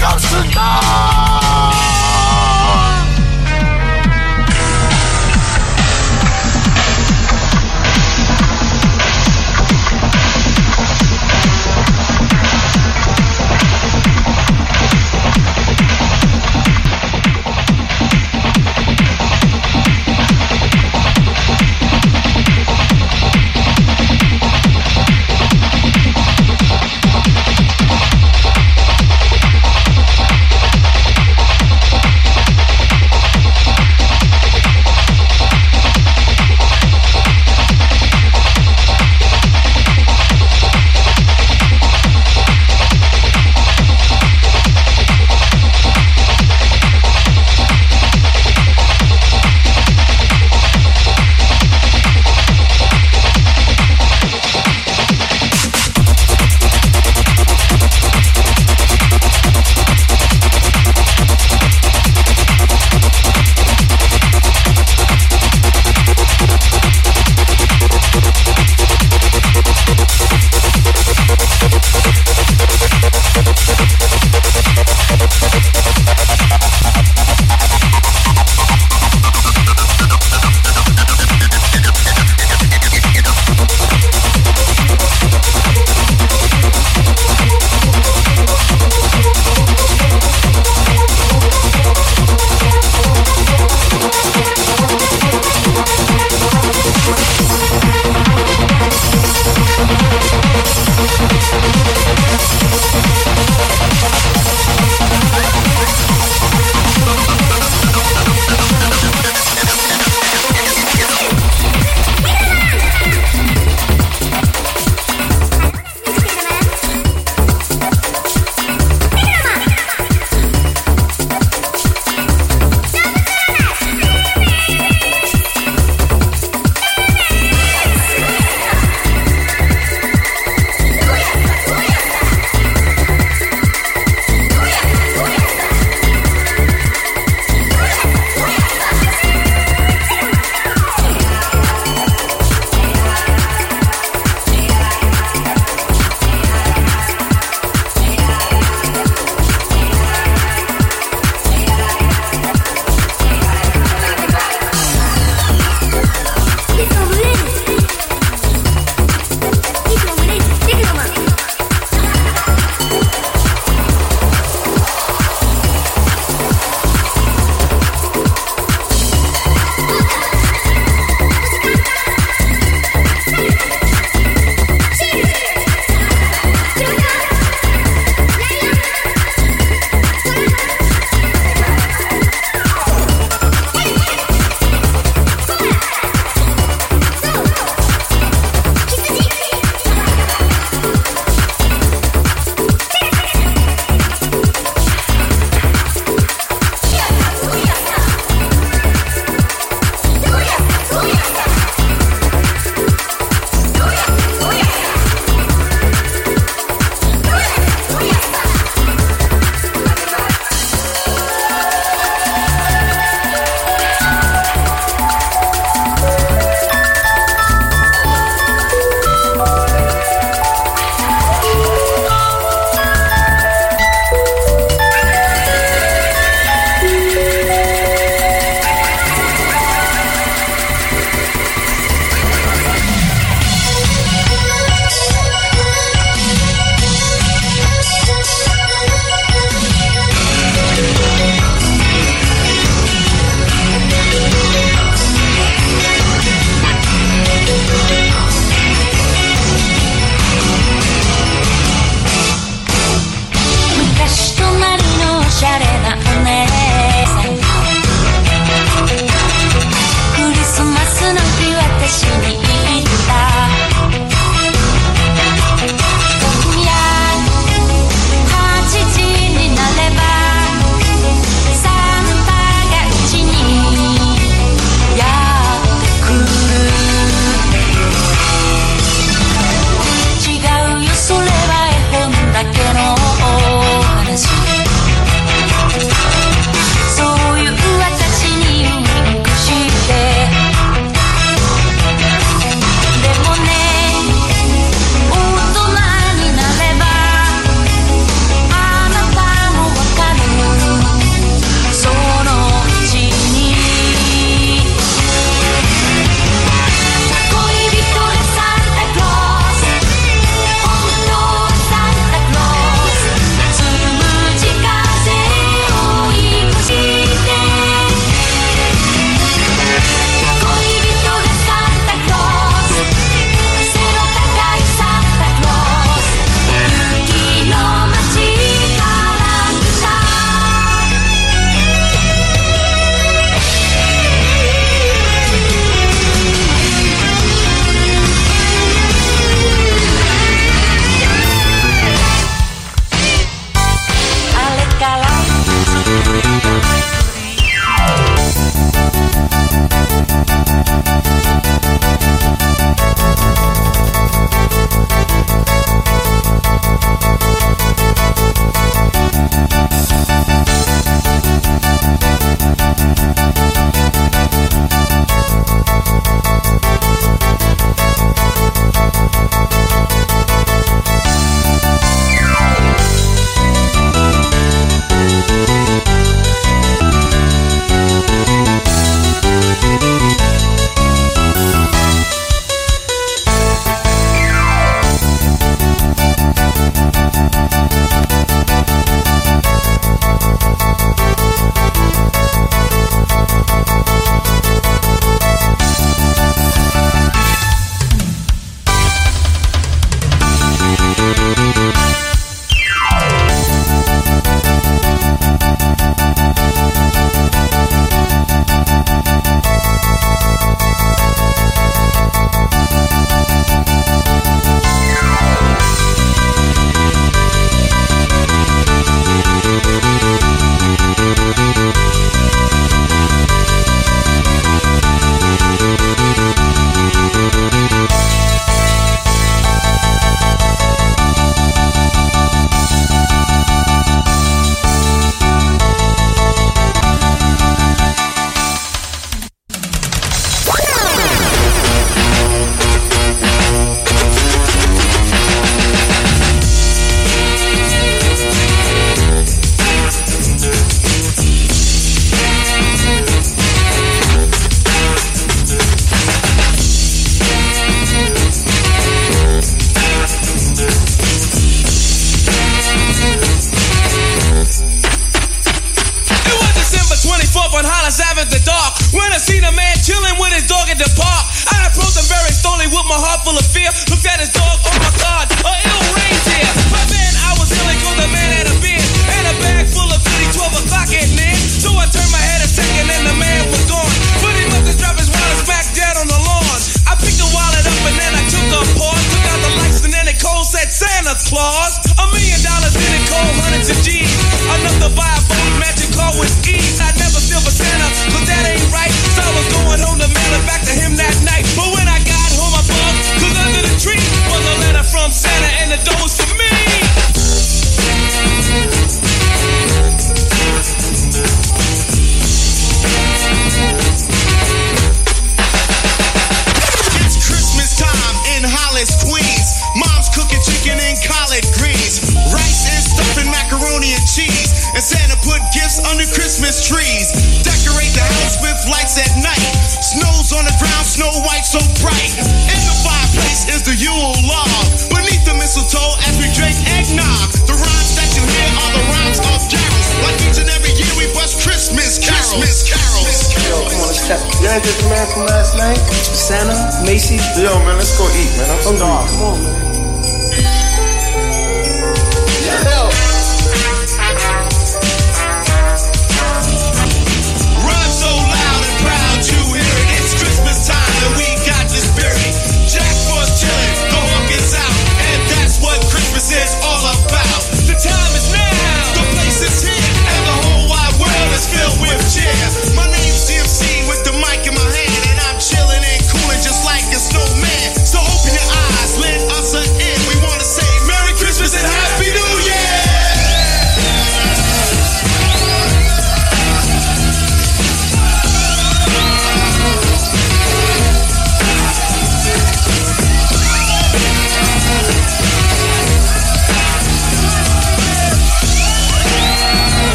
告诉他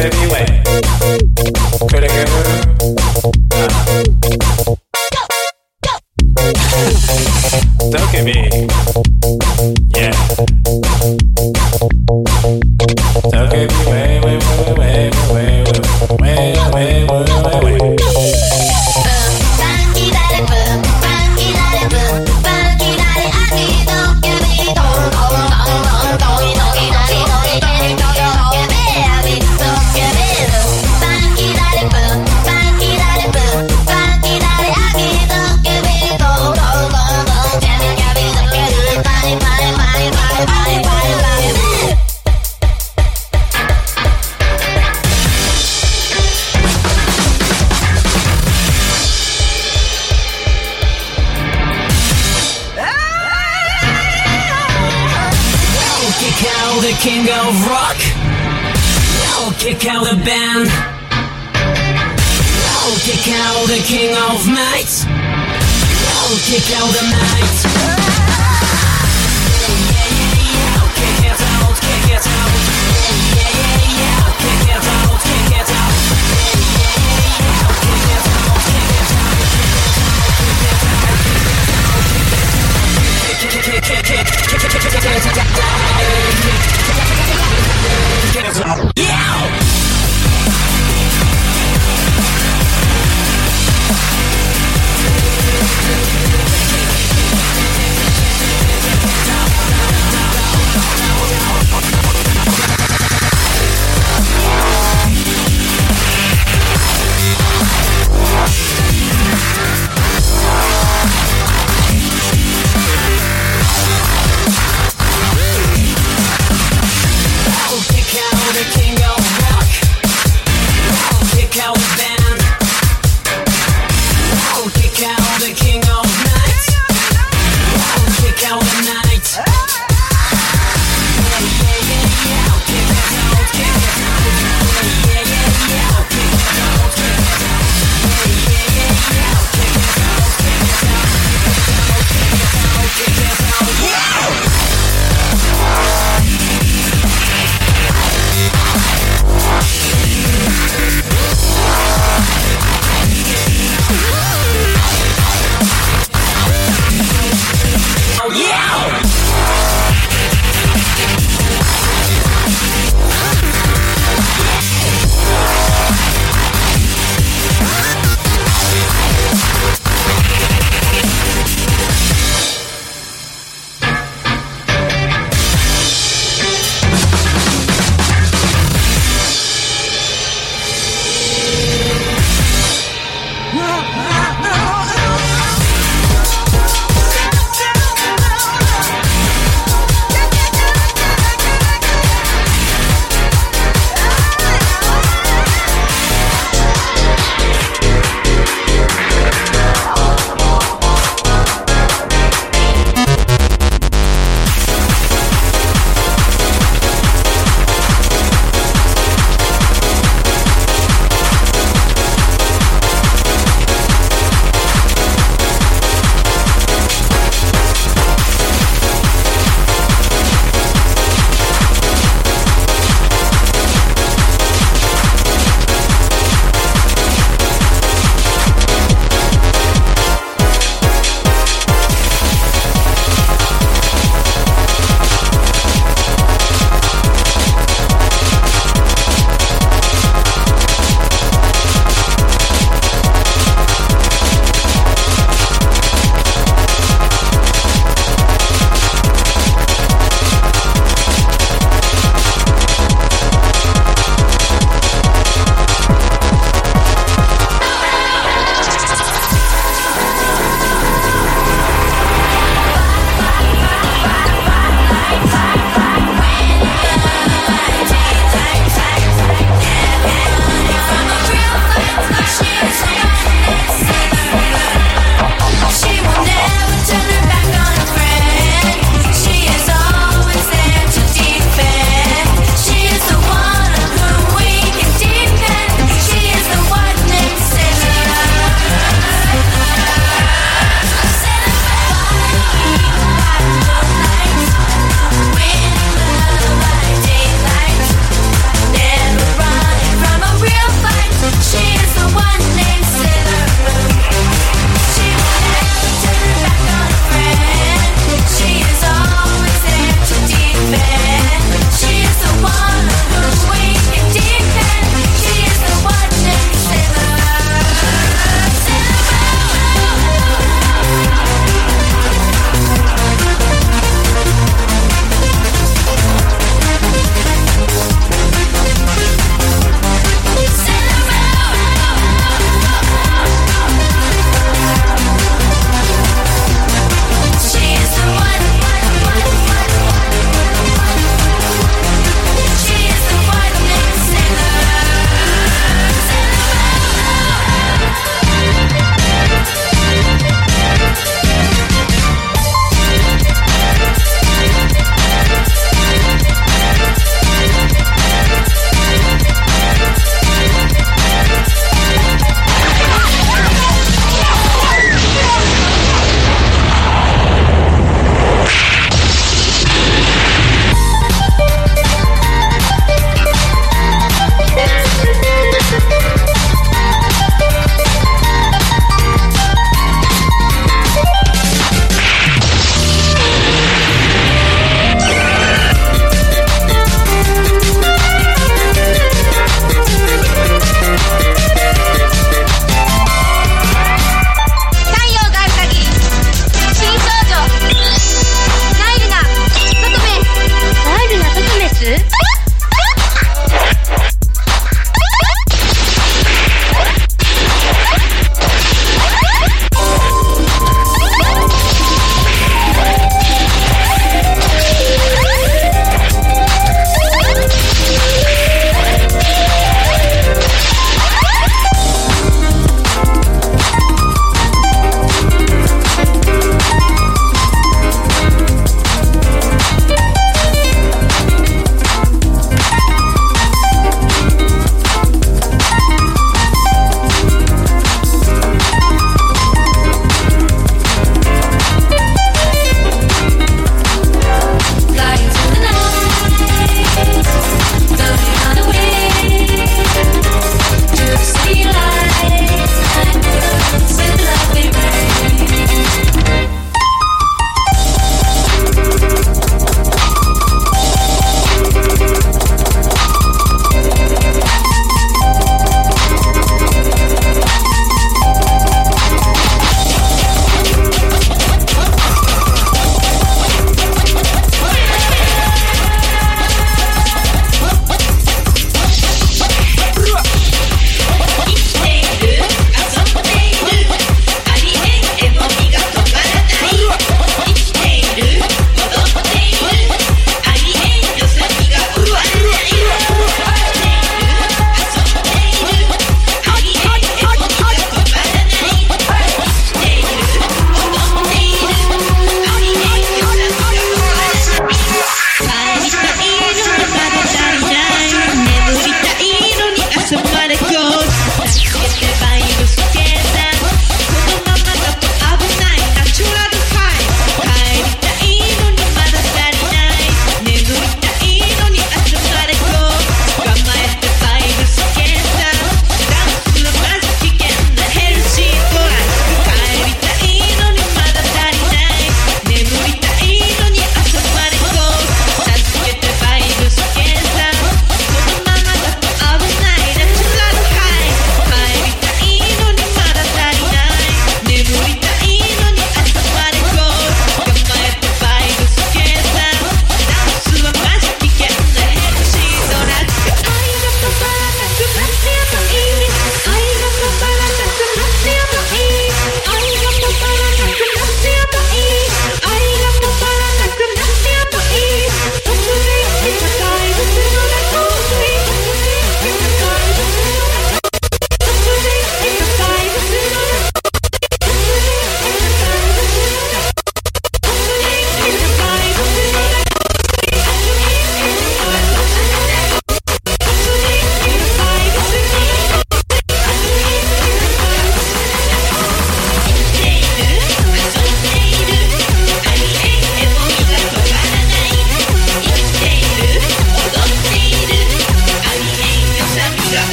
anyway.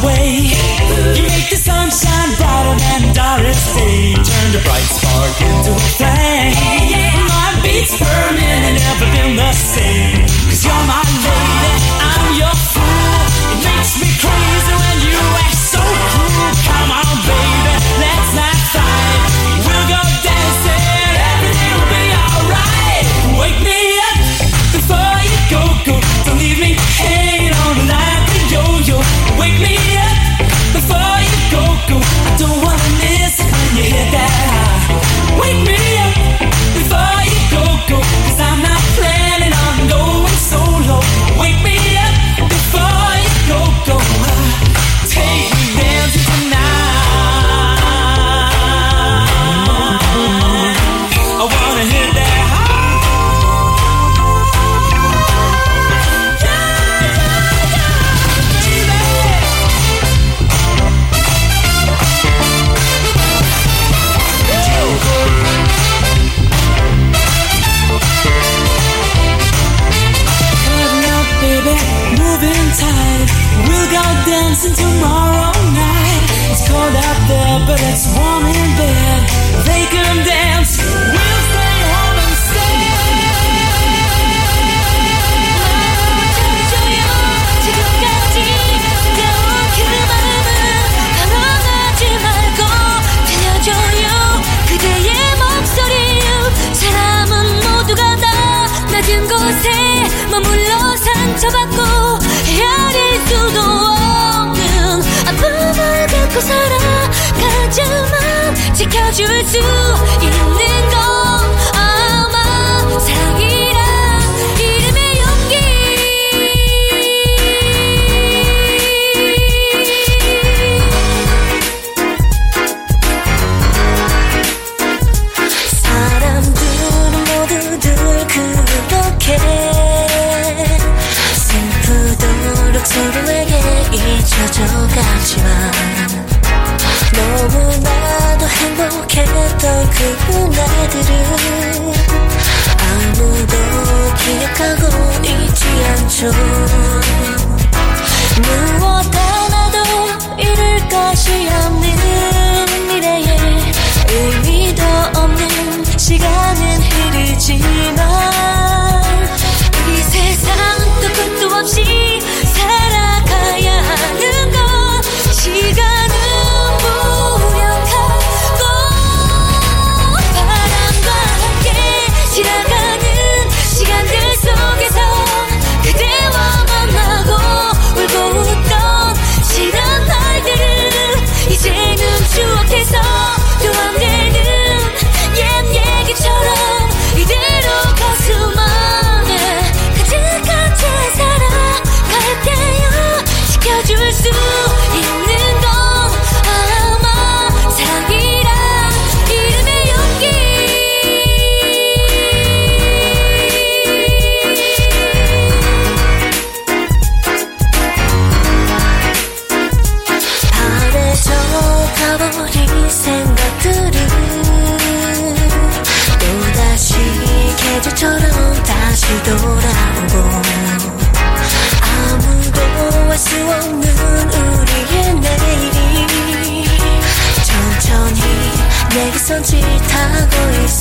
way. You make the sunshine brighter than Doris Day. Turn to bright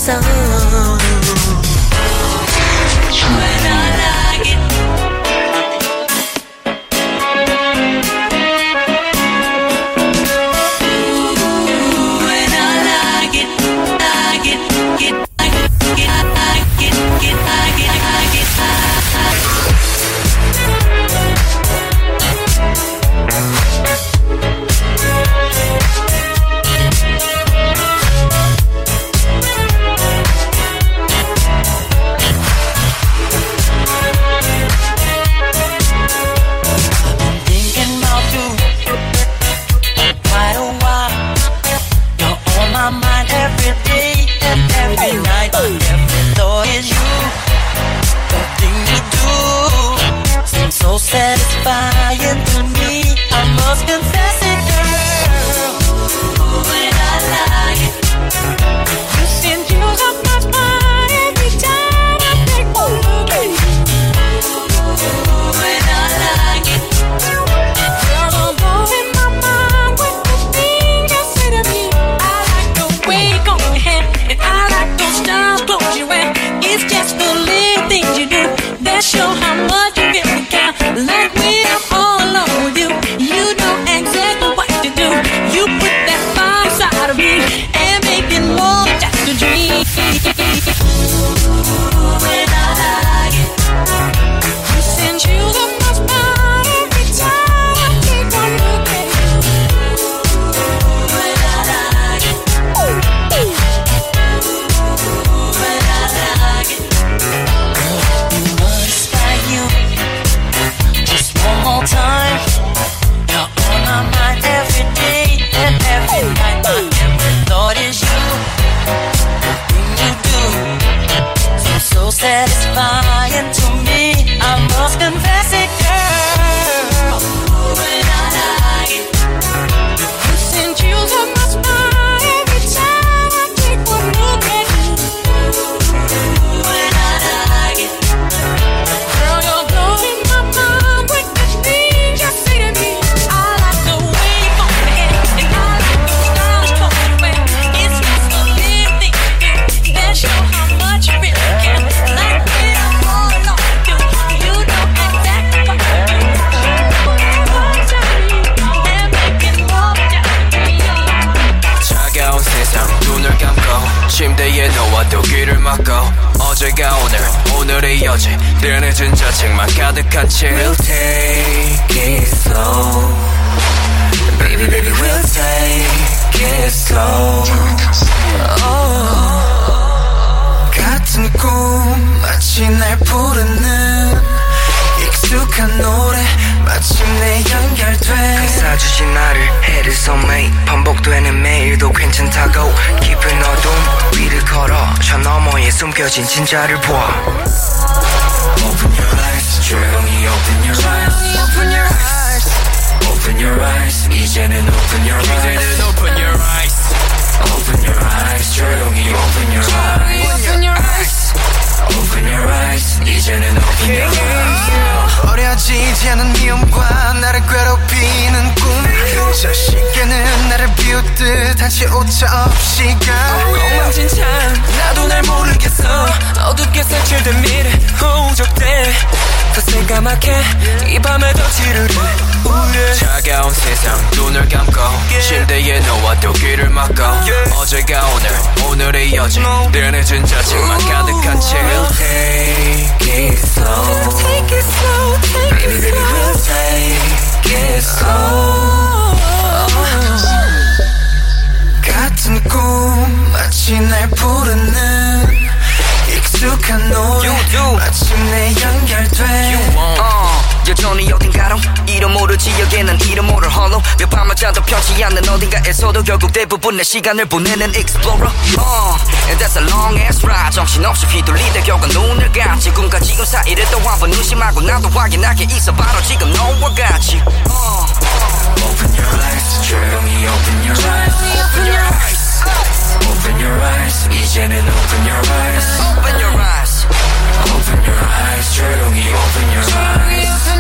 走。 듯 한치 오차 없이 가. 엉망진창. 나도 날 모르겠어. 어둡게 색칠된 미래 호적돼 더 새까맣게 이 밤에 더 지르르 우려 차가운 세상 눈을 감고 침대에 누워도 귀를 막고. 어제가 오늘 오늘이 어제 늘 늦은 자책만 가득한 채. We'll take it slow. Take it slow, take it baby slow. we'll take it slow 같은 꿈 마치 날 부르는 익숙한 노래. 마침내 연결돼. 어, 여전히 어딘가로? 이름 모를 지역에는 이름 모를 홀로 몇 밤을 자도 펴지 않는 어딘가에서도 결국 대부분 내 시간을 보내는 explorer. 어, and that's a long ass ride. 정신없이 휘둘리다 결국 눈을 감 지금과 지금 사이를 또 한 번 의심하고 나도 확인하게 있어. 바로 지금 너와 같이. 어, Open your eyes 조용히 open your eyes Open your eyes. Open your eyes 이제는 open your eyes open your eyes Open your eyes 조용히 open your eyes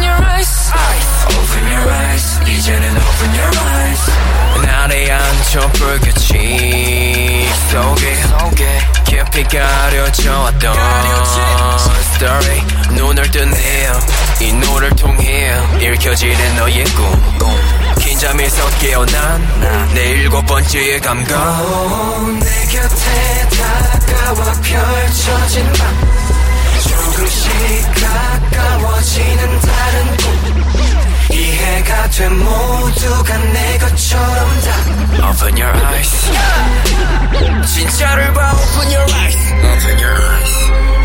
Open your 이제는 open your 안쪽 불빛이 속에 깊이 가려져 왔던 story. 눈을 뜨네요 이 노래를 통해 읽혀지는 너의 꿈 긴장에서 깨어난 내 일곱 번째의 감각 내 곁에 다가와 펼쳐진 밤 조금씩 가까워지는 다른 꿈 이해가 된 모두가 내 것처럼 다 Open your eyes 진짜를 봐 Open your eyes Open your eyes